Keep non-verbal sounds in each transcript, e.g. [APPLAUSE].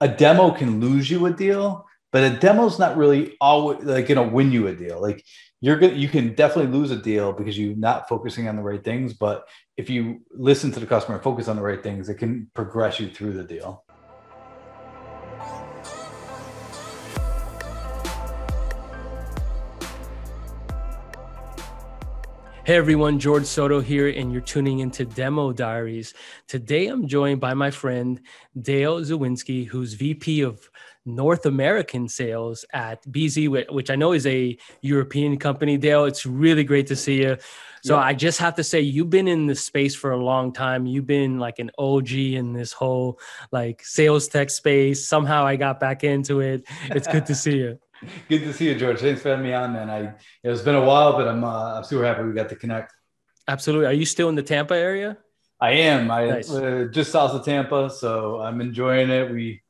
a demo can lose you a deal, but a demo's not really always like gonna win you a deal. Like you're gonna you can definitely lose a deal because you're not focusing on the right things. But if you listen to the customer focus on the right things, it can progress you through the deal. Hey everyone, George Soto here, and you're tuning into Demo Diaries. Today I'm joined by my friend Dale Zwizinski, who's VP of North American sales at Beezy, which I know is a European company. Dale, it's really great to see you. So yeah. I just have to say, you've been in this space for a long time. You've been like an OG in this whole like sales tech space. Somehow I got back into it. It's good to see you. Good to see you, George. Thanks for having me on, man. I it's been a while, but I'm uh, I'm super happy we got to connect. Absolutely. Are you still in the Tampa area? I am. I nice. uh, just south of Tampa, so I'm enjoying it. We,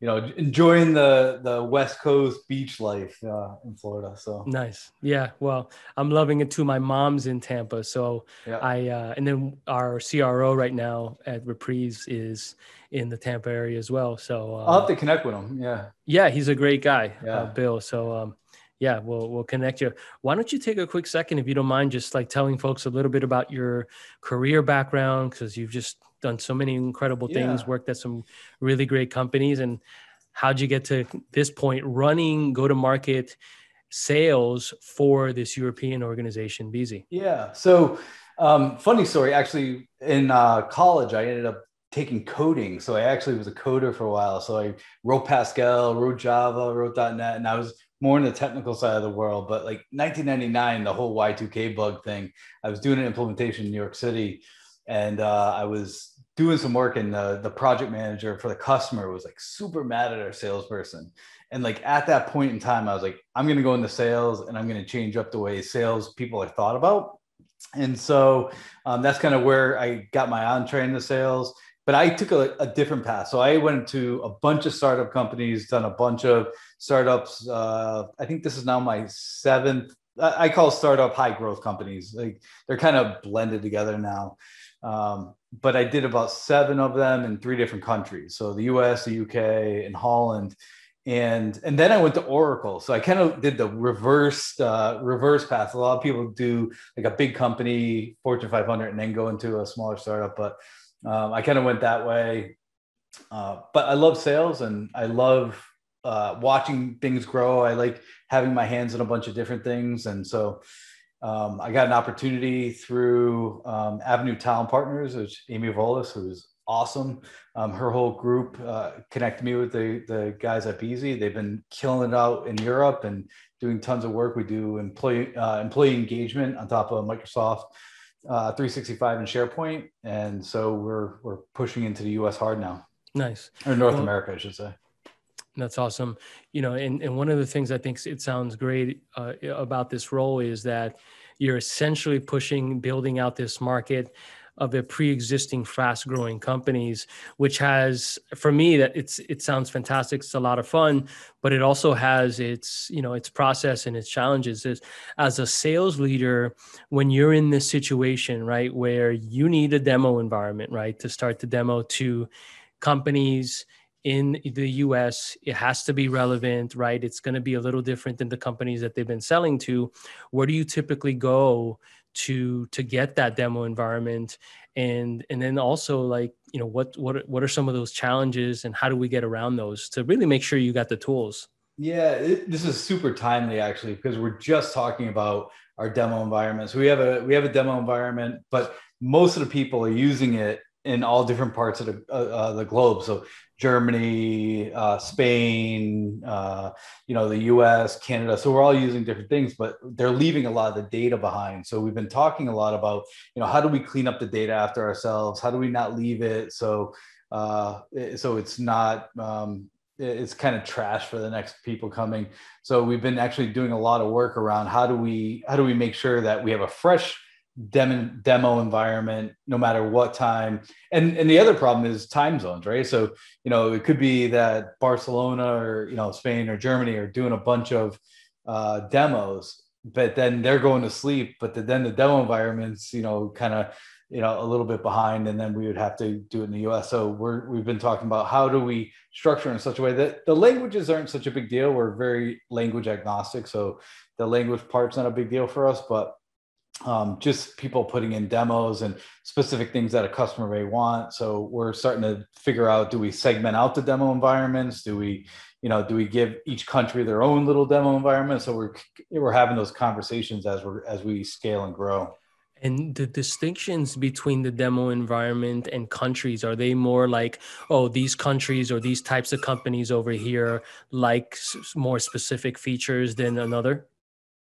you know, enjoying the the West Coast beach life uh, in Florida. So nice. Yeah. Well, I'm loving it too. My mom's in Tampa, so yeah. I uh, and then our CRO right now at Reprise is in the Tampa area as well. So uh, I'll have to connect with him. Yeah. Yeah, he's a great guy, uh, yeah. uh, Bill. So um, yeah, we'll we'll connect you. Why don't you take a quick second, if you don't mind, just like telling folks a little bit about your career background because you've just done so many incredible things, yeah. worked at some really great companies, and how'd you get to this point running go to market sales for this European organization, Beezy? Yeah. So um, funny story. Actually, in uh, college, I ended up taking coding. So I actually was a coder for a while. So I wrote Pascal, wrote Java, wrote .NET, and I was more in the technical side of the world. But like 1999, the whole Y2K bug thing, I was doing an implementation in New York City, and uh, I was doing some work, and the, the project manager for the customer was like super mad at our salesperson. And like at that point in time, I was like, I'm going to go into sales and I'm going to change up the way sales people are thought about. And so um, that's kind of where I got my entree into sales but I took a, a, different path. So I went to a bunch of startup companies, done a bunch of startups. Uh, I think this is now my seventh. I call startup high growth companies. Like they're kind of blended together now. Um, but I did about seven of them in three different countries. So the U.S., the U.K., and Holland. And, and then I went to Oracle. So I kind of did the reverse uh, reverse path. A lot of people do like a big company, Fortune 500, and then go into a smaller startup. But um, I kind of went that way. Uh, but I love sales and I love uh, watching things grow. I like having my hands in a bunch of different things. And so um, I got an opportunity through um, Avenue Talent Partners, which Amy Volas, who's awesome. Um, her whole group uh, connected me with the, the guys at Beezy. They've been killing it out in Europe and doing tons of work. We do employee, uh, employee engagement on top of Microsoft uh, 365 and SharePoint, and so we're we're pushing into the U.S. hard now. Nice. Or North well, America, I should say. That's awesome. You know, and, and one of the things I think it sounds great uh, about this role is that you're essentially pushing, building out this market of a pre-existing fast-growing companies which has for me that it's it sounds fantastic it's a lot of fun but it also has its you know its process and its challenges is as a sales leader when you're in this situation right where you need a demo environment right to start the demo to companies in the US, it has to be relevant, right? It's going to be a little different than the companies that they've been selling to. Where do you typically go to to get that demo environment. And and then also like you know what what what are some of those challenges and how do we get around those to really make sure you got the tools? Yeah it, this is super timely actually because we're just talking about our demo environments. We have a we have a demo environment but most of the people are using it in all different parts of the, uh, uh, the globe. So Germany, uh, Spain, uh, you know, the U.S., Canada. So we're all using different things, but they're leaving a lot of the data behind. So we've been talking a lot about, you know, how do we clean up the data after ourselves? How do we not leave it so uh, so it's not um, it's kind of trash for the next people coming. So we've been actually doing a lot of work around how do we how do we make sure that we have a fresh demo demo environment no matter what time. And and the other problem is time zones right? So you know it could be that barcelona or you know spain or germany are doing a bunch of uh, demos but then they're going to sleep but the, then the demo environments you know kind of you know a little bit behind and then we would have to do it in the us so we're we've been talking about how do we structure in such a way that the languages aren't such a big deal. We're very language agnostic so the language part's not a big deal for us but um, just people putting in demos and specific things that a customer may want. So we're starting to figure out do we segment out the demo environments? Do we you know do we give each country their own little demo environment? So we're we're having those conversations as we're as we scale and grow. And the distinctions between the demo environment and countries are they more like, oh, these countries or these types of companies over here like more specific features than another?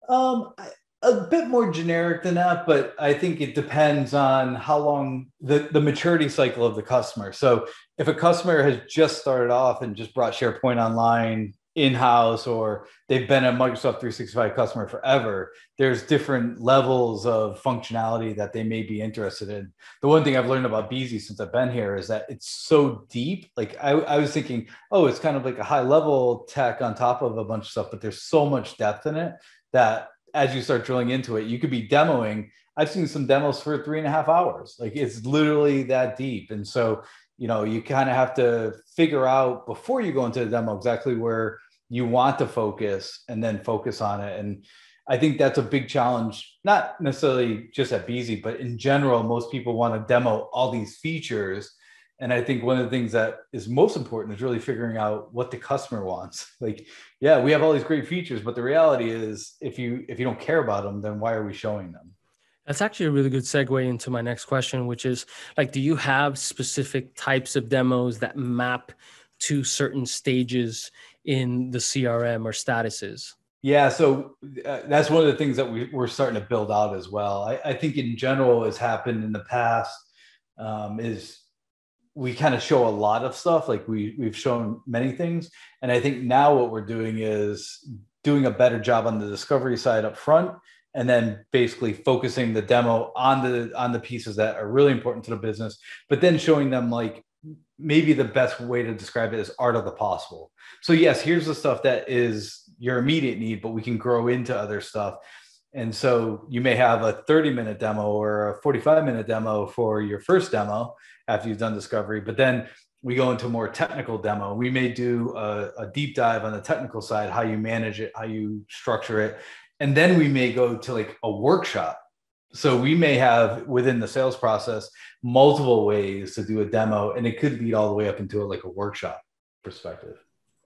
Um, a bit more generic than that, but I think it depends on how long the, the maturity cycle of the customer. So if a customer has just started off and just brought SharePoint online in-house or they've been a Microsoft 365 customer forever, there's different levels of functionality that they may be interested in. The one thing I've learned about Beezy since I've been here is that it's so deep. Like I, I was thinking, oh, it's kind of like a high level tech on top of a bunch of stuff, but there's so much depth in it that as you start drilling into it, you could be demoing. I've seen some demos for three and a half hours. Like it's literally that deep. And so you know you kind of have to figure out before you go into the demo exactly where you want to focus and then focus on it and i think that's a big challenge not necessarily just at Beezy, but in general most people want to demo all these features and i think one of the things that is most important is really figuring out what the customer wants [LAUGHS] like yeah we have all these great features but the reality is if you if you don't care about them then why are we showing them that's actually a really good segue into my next question, which is like, do you have specific types of demos that map to certain stages in the CRM or statuses? Yeah, so uh, that's one of the things that we, are starting to build out as well. I, I, think in general has happened in the past um, is we kind of show a lot of stuff, like we we've shown many things, and I think now what we're doing is doing a better job on the discovery side up front and then basically focusing the demo on the on the pieces that are really important to the business but then showing them like maybe the best way to describe it is art of the possible. So yes here's the stuff that is your immediate need but we can grow into other stuff. And so you may have a 30 minute demo or a 45 minute demo for your first demo after you've done discovery but then we go into more technical demo. We may do a, a, deep dive on the technical side, how you manage it, how you structure it, and then we may go to like a workshop. So we may have within the sales process multiple ways to do a demo and it could lead all the way up into a, like a workshop perspective.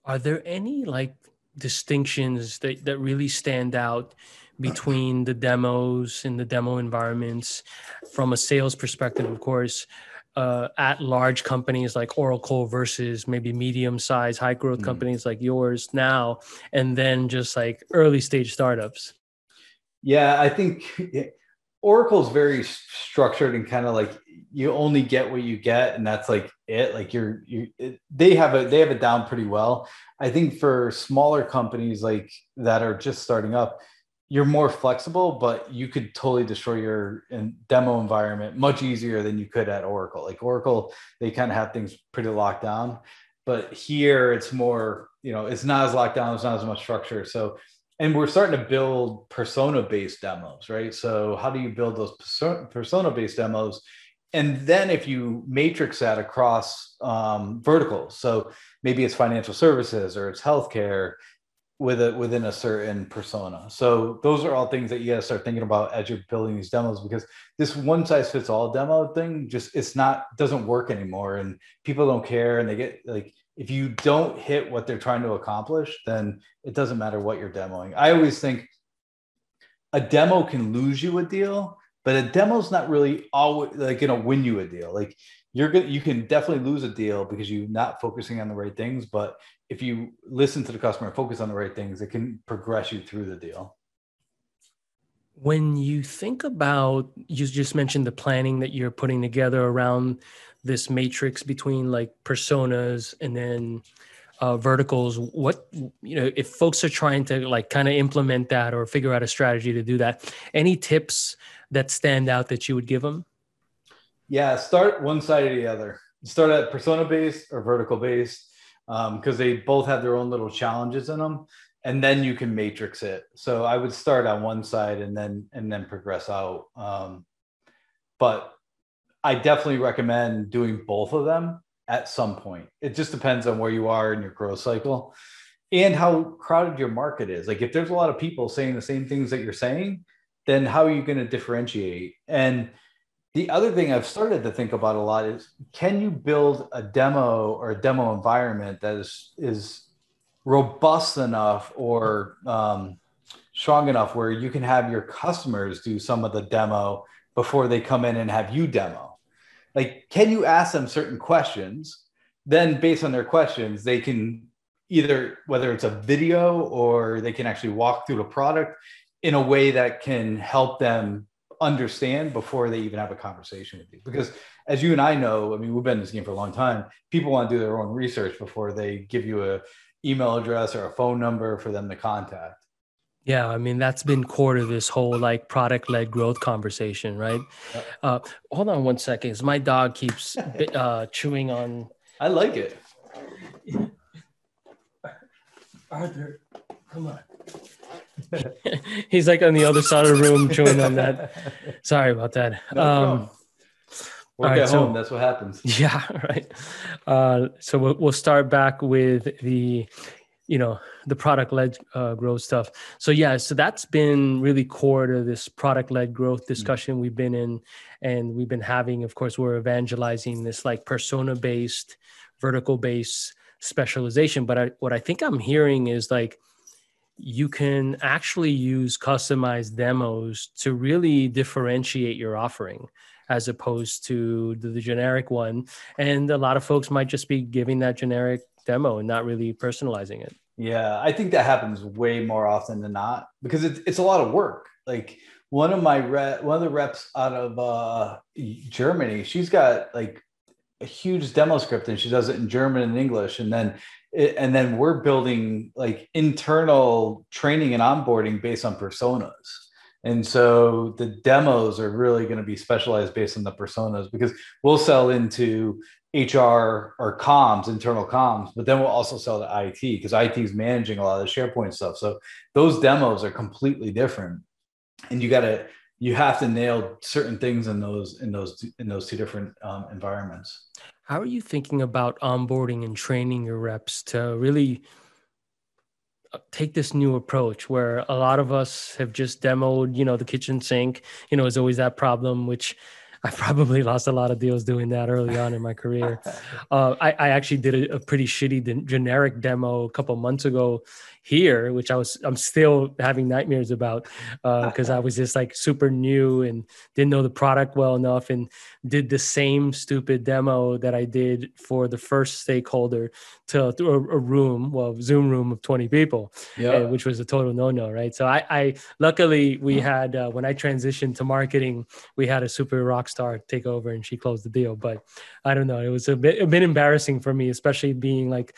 Are there any like distinctions that, that really stand out between the demos and the demo environments from a sales perspective of course uh, at large companies like Oracle versus maybe medium size, high growth mm. companies like yours now, and then just like early stage startups? Yeah, I think [LAUGHS] Oracle's very structured and kind of like you only get what you get, and that's like it. Like you're you, it, they have a they have it down pretty well. I think for smaller companies like that are just starting up, you're more flexible, but you could totally destroy your demo environment much easier than you could at Oracle. Like Oracle, they kind of have things pretty locked down, but here it's more, you know, it's not as locked down, it's not as much structure. So, and we're starting to build persona based demos, right? So, how do you build those persona based demos? And then if you matrix that across um, verticals, so maybe it's financial services or it's healthcare, with a within a certain persona. So those are all things that you got to start thinking about as you're building these demos because this one size fits all demo thing just it's not doesn't work anymore and people don't care and they get like if you don't hit what they're trying to accomplish then it doesn't matter what you're demoing. I always think a demo can lose you a deal, but a demo's not really always like gonna win you a deal. Like you're good you can definitely lose a deal because you're not focusing on the right things but if you listen to the customer and focus on the right things it can progress you through the deal. When you think about you just mentioned the planning that you're putting together around this matrix between like personas and then uh, verticals what you know if folks are trying to like kind of implement that or figure out a strategy to do that any tips that stand out that you would give them yeah, start one side or the other. Start at persona based or vertical based because um, they both have their own little challenges in them, and then you can matrix it. So I would start on one side and then and then progress out. Um, but I definitely recommend doing both of them at some point. It just depends on where you are in your growth cycle and how crowded your market is. Like if there's a lot of people saying the same things that you're saying, then how are you going to differentiate? And the other thing I've started to think about a lot is can you build a demo or a demo environment that is is robust enough or um, strong enough where you can have your customers do some of the demo before they come in and have you demo? Like, can you ask them certain questions? Then, based on their questions, they can either whether it's a video or they can actually walk through the product in a way that can help them understand before they even have a conversation with you. Because as you and I know, I mean, we've been in this game for a long time. People want to do their own research before they give you a email address or a phone number for them to contact. Yeah, I mean that's been core to this whole like product led growth conversation, right? Uh, hold on one second, my dog keeps uh, chewing on. I like it. Arthur, come on. He's like on the other side of the room chewing on that. Sorry about that. [LAUGHS] No um, Work right, at so, home. That's what happens. [LAUGHS] Yeah, right. Uh, so we'll, we'll start back with the, you know, the product led uh, growth stuff. So yeah, so that's been really core to this product led growth mm. discussion mm-hmm. we've been in, and we've been having. Of course, we're evangelizing this like persona based, vertical based specialization. But I, what I think I'm hearing is like you can actually use customized demos to really differentiate your offering as opposed to the, the, generic one. And a lot of folks might just be giving that generic demo and not really personalizing it. Yeah, I think that happens way more often than not because it's, it's a lot of work. Like one of my rep, one of the reps out of uh, Germany, she's got like a huge demo script and she does it in German and English. And then and then we're building like internal training and onboarding based on personas. And so the demos are really going to be specialized based on the personas because we'll sell into HR or comms, internal comms, but then we'll also sell to IT because IT is managing a lot of the SharePoint stuff. So those demos are completely different. And you got to, you have to nail certain things in those, in those, in those two different um, environments. How are you thinking about onboarding and training your reps to really uh, take this new approach where a lot of us have just demoed, you know, the kitchen sink, you know, is always that problem, which I probably lost a lot of deals doing that early on in my career. [LAUGHS] Uh, I, I, actually did a, a pretty shitty de- generic demo a couple months ago here, which I was I'm still having nightmares about because uh, [LAUGHS] I was just like super new and didn't know the product well enough and did the same stupid demo that I did for the first stakeholder to, to a, a, room, well, Zoom room of 20 people, yeah. Uh, which was a total no no, right? So I, I luckily we had uh, when I transitioned to marketing, we had a super rock star take over and she closed the deal. But I don't know, it was a bit a bit embarrassing for me, especially being like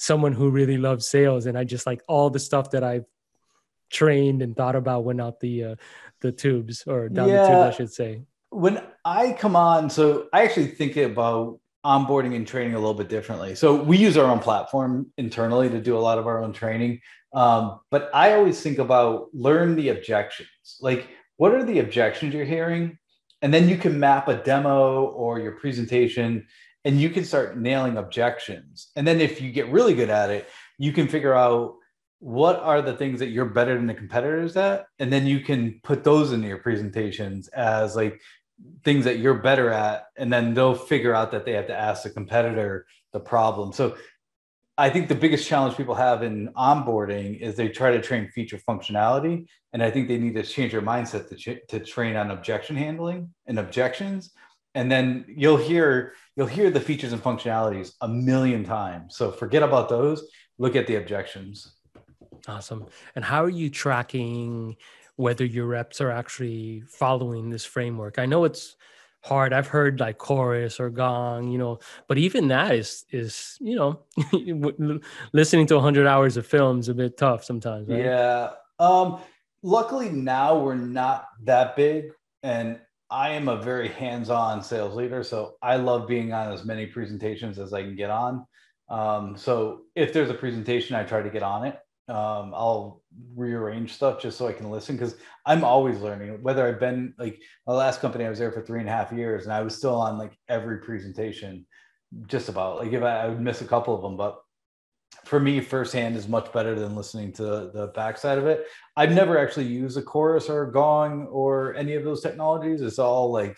someone who really loves sales. And i just like all the stuff that i've trained and thought about went out the uh, the tubes or down yeah. the tube i should say. When i come on so i actually think about onboarding and training a little bit differently. So we use our own platform internally to do a lot of our own training. Um, but i always think about learn the objections. Like what are the objections you're hearing? And then you can map a demo or your presentation and you can start nailing objections. And then if you get really good at it, you can figure out what are the things that you're better than the competitors at and then you can put those into your presentations as like things that you're better at and then they'll figure out that they have to ask the competitor the problem so i think the biggest challenge people have in onboarding is they try to train feature functionality and i think they need to change their mindset to, ch- to train on objection handling and objections and then you'll hear you'll hear the features and functionalities a million times. So forget about those. Look at the objections. Awesome. And how are you tracking whether your reps are actually following this framework? I know it's hard. I've heard like chorus or gong you know but even that is is you know [LAUGHS] listening to 100 hours of films a bit tough sometimes right? yeah. Um luckily now we're not that big and I am a very hands-on sales leader, so I love being on as many presentations as I can get on. Um, so if there's a presentation, I try to get on it. um, I'll rearrange stuff just so I can listen because I'm always learning. Whether I've been like my last company, I was there for three and a half years, and I was still on like every presentation, just about. Like if I, I would miss a couple of them, but for me, firsthand is much better than listening to the backside of it. I've never actually used a chorus or a gong or any of those technologies. It's all like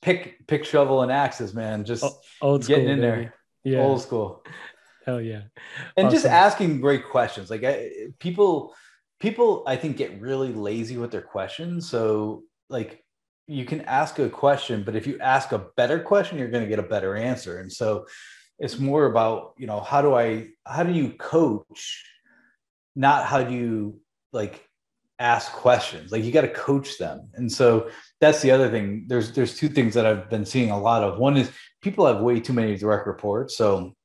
pick, pick, shovel, and axes, man. Just old getting in baby. there. Yeah, old school. Hell yeah. And awesome. just asking great questions. Like I, people, people, I think get really lazy with their questions. So like you can ask a question, but if you ask a better question, you're going to get a better answer. And so it's more about, you know, how do I, how do you coach? Not how do you like ask questions. Like you got to coach them. And so that's the other thing. There's, there's two things that I've been seeing a lot of. One is people have way too many direct reports. So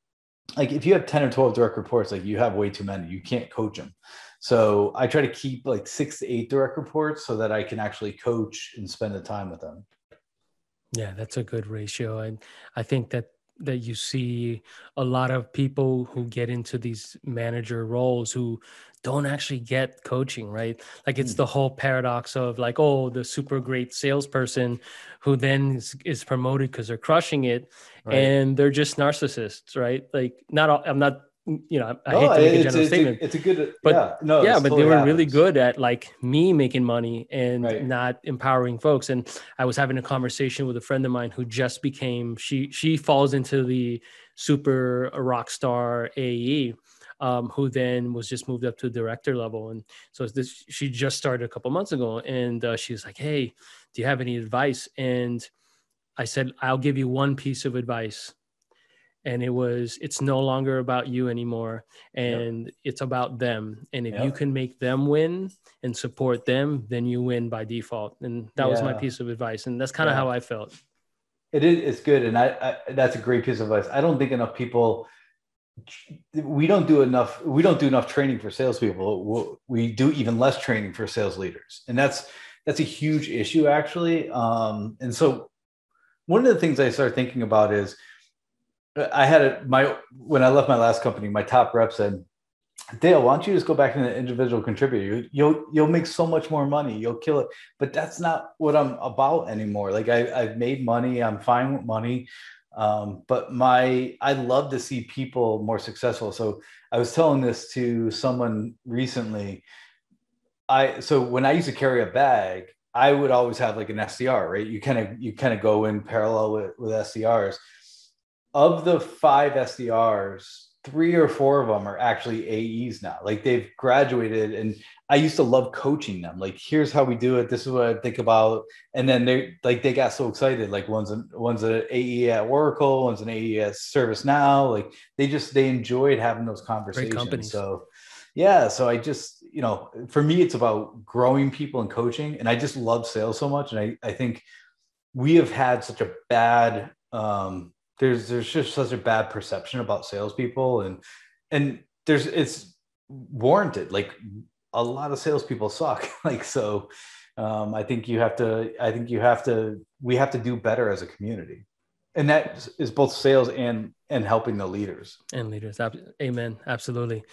like if you have 10 or 12 direct reports, like you have way too many. You can't coach them. So I try to keep like six to eight direct reports so that I can actually coach and spend the time with them. Yeah, that's a good ratio. And I think that that you see a lot of people who get into these manager roles who don't actually get coaching, right? Like it's mm. the whole paradox of like, oh, the super great salesperson who then is, is promoted because they're crushing it, right. and they're just narcissists, right? Like, not all, I'm not, you know, I no, hate to make a general it's, statement. It's a, it's a good, but yeah, no, yeah, but totally they were happens. really good at like me making money and right. not empowering folks. And I was having a conversation with a friend of mine who just became she she falls into the super rock star AE um, who then was just moved up to director level. And so this, she just started a couple months ago, and uh, she was like, "Hey, do you have any advice?" And I said, "I'll give you one piece of advice." And it was, it's no longer about you anymore, and yep. it's about them. And if yep. you can make them win and support them, then you win by default. And that yeah. was my piece of advice, and that's kind of yeah. how I felt. It is. It's good, and I, I that's a great piece of advice. I don't think enough people we don't do enough we don't do enough training for salespeople we do even less training for sales leaders and that's that's a huge issue actually um, and so one of the things i started thinking about is i had a, my when i left my last company my top rep said dale why don't you just go back into individual contributor you'll you'll make so much more money you'll kill it but that's not what i'm about anymore like I, i've made money i'm fine with money um, but my, I love to see people more successful. So I was telling this to someone recently. I so when I used to carry a bag, I would always have like an SDR, right? You kind of you kind of go in parallel with, with SDRs. Of the five SDRs, three or four of them are actually AEs now. Like they've graduated, and I used to love coaching them. Like, here's how we do it. This is what I think about. And then they like they got so excited. Like one's an one's an AE at Oracle, one's an AE at ServiceNow. Like they just they enjoyed having those conversations. So yeah, so I just you know for me it's about growing people and coaching, and I just love sales so much, and I I think we have had such a bad um there's there's just such a bad perception about salespeople and and there's it's warranted. Like a lot of salespeople suck. [LAUGHS] Like so um, i think you have to i think you have to we have to do better as a community. And that is both sales and and helping the leaders. And leaders. Amen. Absolutely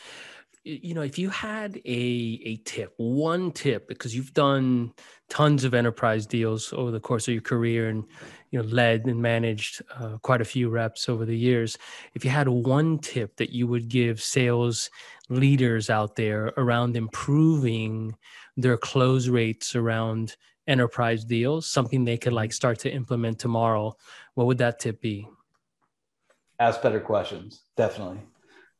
you know if you had a a tip one tip because you've done tons of enterprise deals over the course of your career and you know led and managed uh, quite a few reps over the years if you had one tip that you would give sales leaders out there around improving their close rates around enterprise deals something they could like start to implement tomorrow what would that tip be? Ask better questions definitely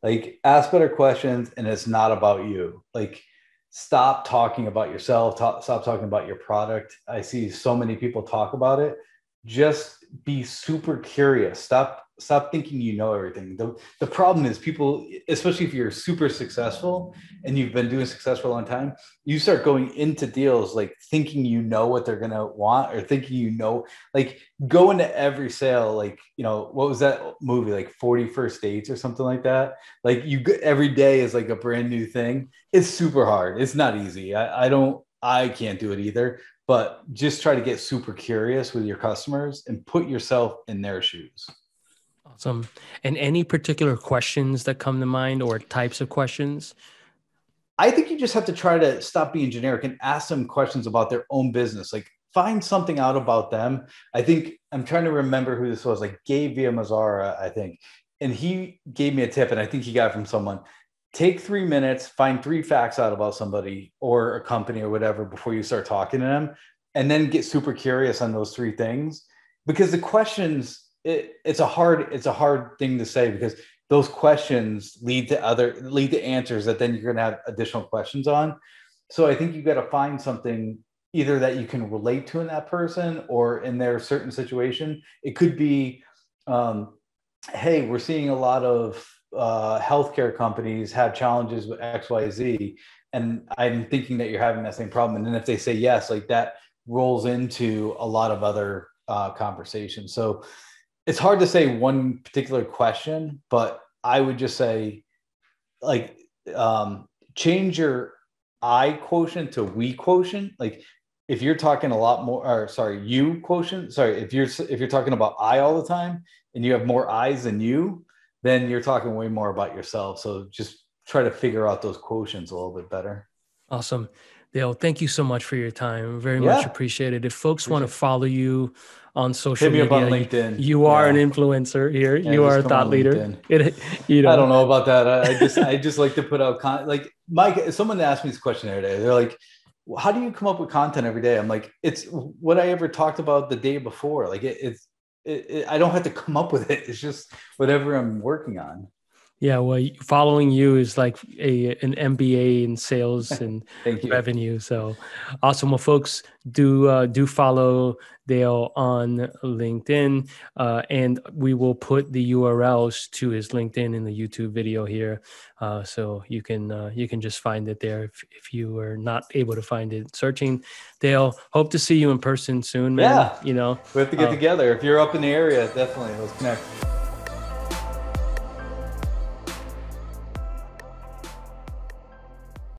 like ask better questions and it's not about you. Like stop talking about yourself talk, stop talking about your product. I see so many people talk about it. Just be super curious. Stop stop thinking you know everything. The, the problem is people especially if you're super successful and you've been doing success for a long time you start going into deals like thinking you know what they're going to want or thinking you know like go into every sale like you know what was that movie like 40 first dates or something like that? Like you every day is like a brand new thing. It's super hard. It's not easy. I, I don't i can't do it either. But just try to get super curious with your customers and put yourself in their shoes Awesome. And any particular questions that come to mind or types of questions? I think you just have to try to stop being generic and ask them questions about their own business. Like find something out about them. I think I'm trying to remember who this was, like Gabe Villamizar, I think. And he gave me a tip, and I think he got it from someone. Take three minutes, find three facts out about somebody or a company or whatever before you start talking to them, and then get super curious on those three things. Because the questions, it, it's a hard, it's a hard thing to say because those questions lead to other lead to answers that then you're going to have additional questions on. So i think you got to find something either that you can relate to in that person or in their certain situation. It could be um, hey we're seeing a lot of uh, healthcare companies have challenges with xyz and i'm thinking that you're having that same problem. And then if they say yes like that rolls into a lot of other uh, conversations. So it's hard to say one particular question, but I would just say like um, change your I quotient to we quotient. Like if you're talking a lot more, or sorry, you quotient. Sorry, if you're if you're talking about I all the time and you have more eyes than you, then you're talking way more about yourself. So just try to figure out those quotients a little bit better. Awesome. Dale, thank you so much for your time. Very yeah. much appreciated. If folks want to follow you on social media. on LinkedIn. You are yeah. an influencer here. Yeah, you are a thought leader. It, you know. I don't know about that. I, I just I just like to put out con- like Mike. Someone asked me this question the other day. They're like, "How do you come up with content every day?" I'm like, "It's what I ever talked about the day before. Like it, it's it, it, I don't have to come up with it. It's just whatever I'm working on." Yeah, well, following you is like a an MBA in sales [LAUGHS] and revenue. So awesome. Well, folks, do uh, do follow Dale on LinkedIn, uh, and we will put the URLs to his LinkedIn in the YouTube video here, uh, so you can uh, you can just find it there if, if you are not able to find it searching. Dale, hope to see you in person soon, man. Yeah, you know we have to get uh, together. If you're up in the area, definitely let's connect.